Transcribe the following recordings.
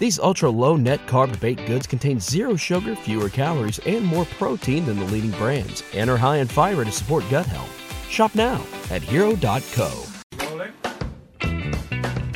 These ultra low net carb baked goods contain zero sugar, fewer calories, and more protein than the leading brands, and are high in fiber to support gut health. Shop now at hero.co.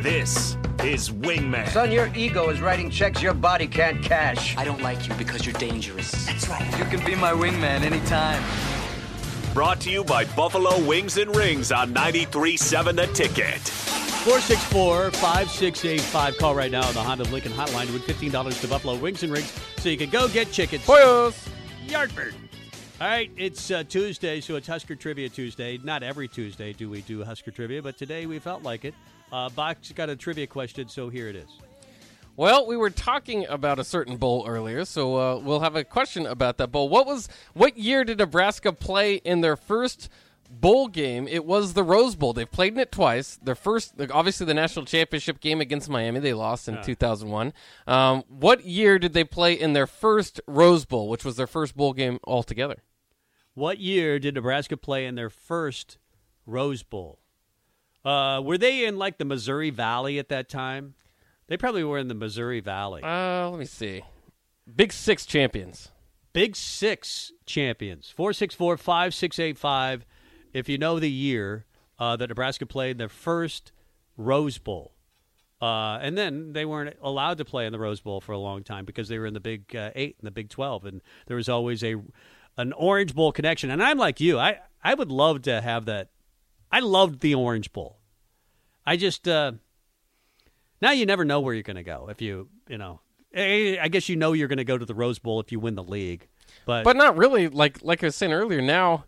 This is Wingman. Son, your ego is writing checks your body can't cash. I don't like you because you're dangerous. That's right. You can be my wingman anytime. Brought to you by Buffalo Wings and Rings on 93.7 The Ticket. 464 5685. Call right now on the Honda Lincoln hotline to win $15 to Buffalo Wings and Rings so you can go get chickens. Yardbird. All right, it's uh, Tuesday, so it's Husker Trivia Tuesday. Not every Tuesday do we do Husker Trivia, but today we felt like it. Uh, Bock's got a trivia question, so here it is. Well, we were talking about a certain bowl earlier, so uh, we'll have a question about that bowl. What was what year did Nebraska play in their first bowl game? It was the Rose Bowl. They've played in it twice. Their first, obviously, the national championship game against Miami, they lost in 2001. Um, what year did they play in their first Rose Bowl, which was their first bowl game altogether? What year did Nebraska play in their first Rose Bowl? Uh, were they in like the Missouri Valley at that time? They probably were in the Missouri Valley. Uh, let me see. Big Six champions. Big Six champions. 464 5685. If you know the year uh, that Nebraska played their first Rose Bowl. Uh, and then they weren't allowed to play in the Rose Bowl for a long time because they were in the Big uh, Eight and the Big Twelve, and there was always a an Orange Bowl connection. And I'm like you, I I would love to have that. I loved the Orange Bowl. I just uh, now you never know where you're going to go if you you know. I guess you know you're going to go to the Rose Bowl if you win the league, but But not really. Like like I was saying earlier, now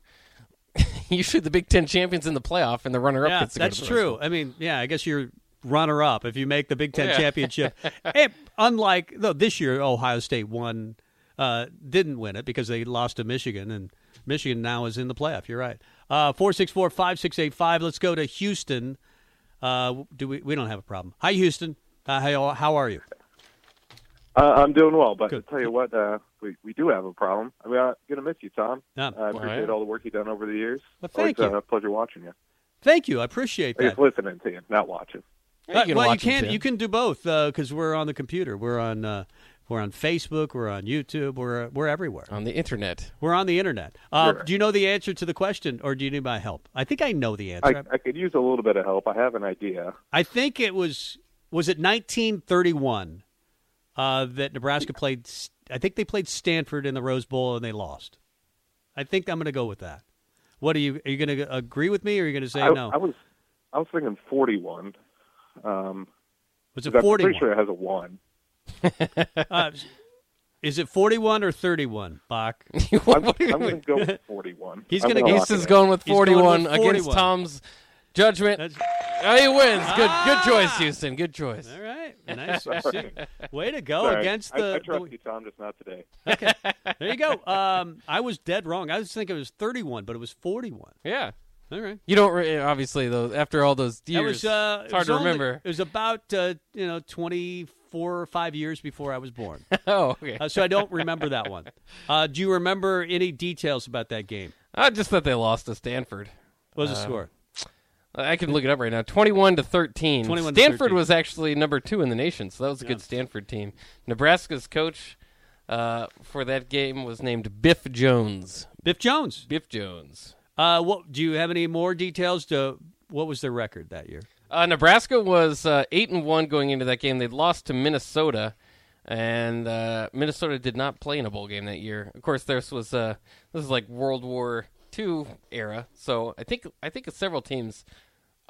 usually the Big Ten champions in the playoff and the runner up yeah, gets to go that's to the true. Bowl. I mean, yeah, I guess you're runner up if you make the Big Ten Yeah. championship. Unlike though this year, Ohio State won, uh, didn't win it because they lost to Michigan, and Michigan now is in the playoff. You're right. Uh, four six four five six eight five. Let's go to Houston. Uh, do we? We don't have a problem. Hi, Houston. Uh, how how are you? Uh, I'm doing well, but Good. tell you what, uh, we we do have a problem. I mean, I'm gonna miss you, Tom. Yeah. I appreciate yeah. all the work you've done over the years. Well, thank Always, you. Uh, a pleasure watching you. Thank you. I appreciate I guess that. listening to you, not watching. Yeah, you can well, watch you can you can do both because we're on the computer. We're on uh, we're on Facebook. We're on YouTube. We're we're everywhere. on the internet. We're on the internet. Uh, Sure. Do you know the answer to the question, or do you need my help? I think I know the answer. I, I could use a little bit of help. I have an idea. I think it was was it 1931 uh, that Nebraska played. I think they played Stanford in the Rose Bowl and they lost. I think I'm going to go with that. What are you? Are you going to agree with me, or are you going to say I, no? I was I was thinking 41. Um, was it I'm 41? pretty sure it has a one. Uh, is it 41 or 31, Bock? I'm, What do you I'm going to go with 41. He's gonna gonna go- lock Houston's it going with 41, against 41. Tom's judgment. That's, Oh, he wins. Good, good choice, Ah! Houston. Good choice. all right, nice. Way to go Sorry. against I, the. I trust the- you, Tom, just not today. Okay, there you go. Um, I was dead wrong. I was thinking it was 31, but it was 41. Yeah. All right. You don't re- obviously though. After all those years, That was, uh, it's it hard was to only- remember. It was about uh, you know twenty four or five years before I was born, oh, okay. uh, so I don't remember that one. Uh, do you remember any details about that game? I just thought they lost to Stanford. What was the Uh, score? I can look it up right now. Twenty-one to thirteen. 21 to Stanford 13. was actually number two in the nation, so that was a good Stanford team. Nebraska's coach uh, for that game was named Biff Jones. Biff Jones. Biff Jones. Uh, what do you have any more details to what was their record that year? Uh, Nebraska was uh, eight and one going into that game. They lost to Minnesota, and uh, Minnesota did not play in a bowl game that year. Of course, this was uh, this is like World War II era, so I think I think several teams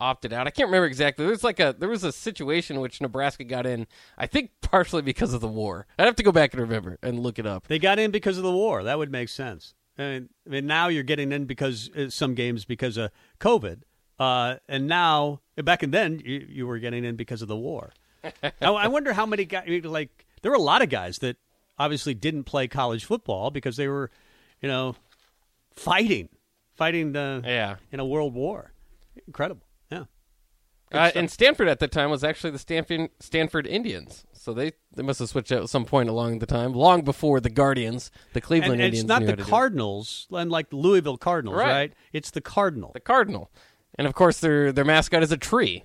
opted out. I can't remember exactly. There's like a there was a situation in which Nebraska got in. I think partially because of the war. I'd have to go back and remember and look it up. They got in because of the war. That would make sense. I mean, I mean now you're getting in because uh, some games because of COVID, uh, and now back in then you, you were getting in because of the war. now I wonder how many guys like there were a lot of guys that obviously didn't play college football because they were, you know, fighting, fighting the Yeah. in a world war. Incredible. Yeah. Uh, and Stanford at the time was actually the Stanford Stanford Indians. So they, they must have switched out at some point along the time, long before the Guardians, the Cleveland And, and Indians. it's not the how to do it. Cardinals, and like the Louisville Cardinals, Right. right? It's the Cardinal. the Cardinal, and of course their their mascot is a tree.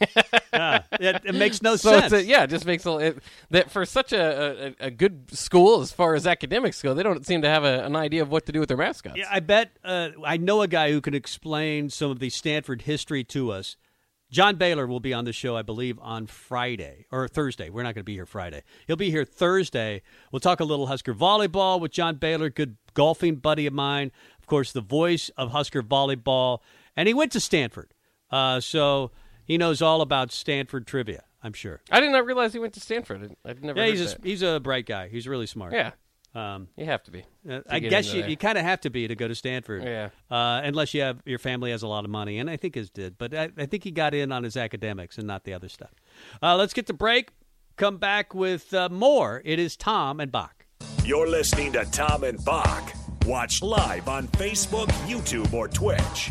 Yeah. it, it makes no So sense. a, yeah, it just makes a, it, that for such a, a a good school as far as academics go, they don't seem to have a, an idea of what to do with their mascots. Yeah, I bet uh, I know a guy who can explain some of the Stanford history to us. John Baylor will be on the show, I believe, on Friday or Thursday. We're not going to be here Friday. He'll be here Thursday. We'll talk a little Husker volleyball with John Baylor, good golfing buddy of mine. Of course, the voice of Husker volleyball, and he went to Stanford, uh, so he knows all about Stanford trivia. I'm sure. I did not realize he went to Stanford. I- I've never. Yeah, heard he's a, that. he's a bright guy. He's really smart. yeah. Um, You have to be. Uh, to I guess you, there. you kind of have to be to go to Stanford. Yeah. Uh, unless you have your family has a lot of money, and I think his did. But I, I think he got in on his academics and not the other stuff. Uh, let's get to break. Come back with uh, more. It is Tom and Bock. You're listening to Tom and Bock. Watch live on Facebook, YouTube, or Twitch.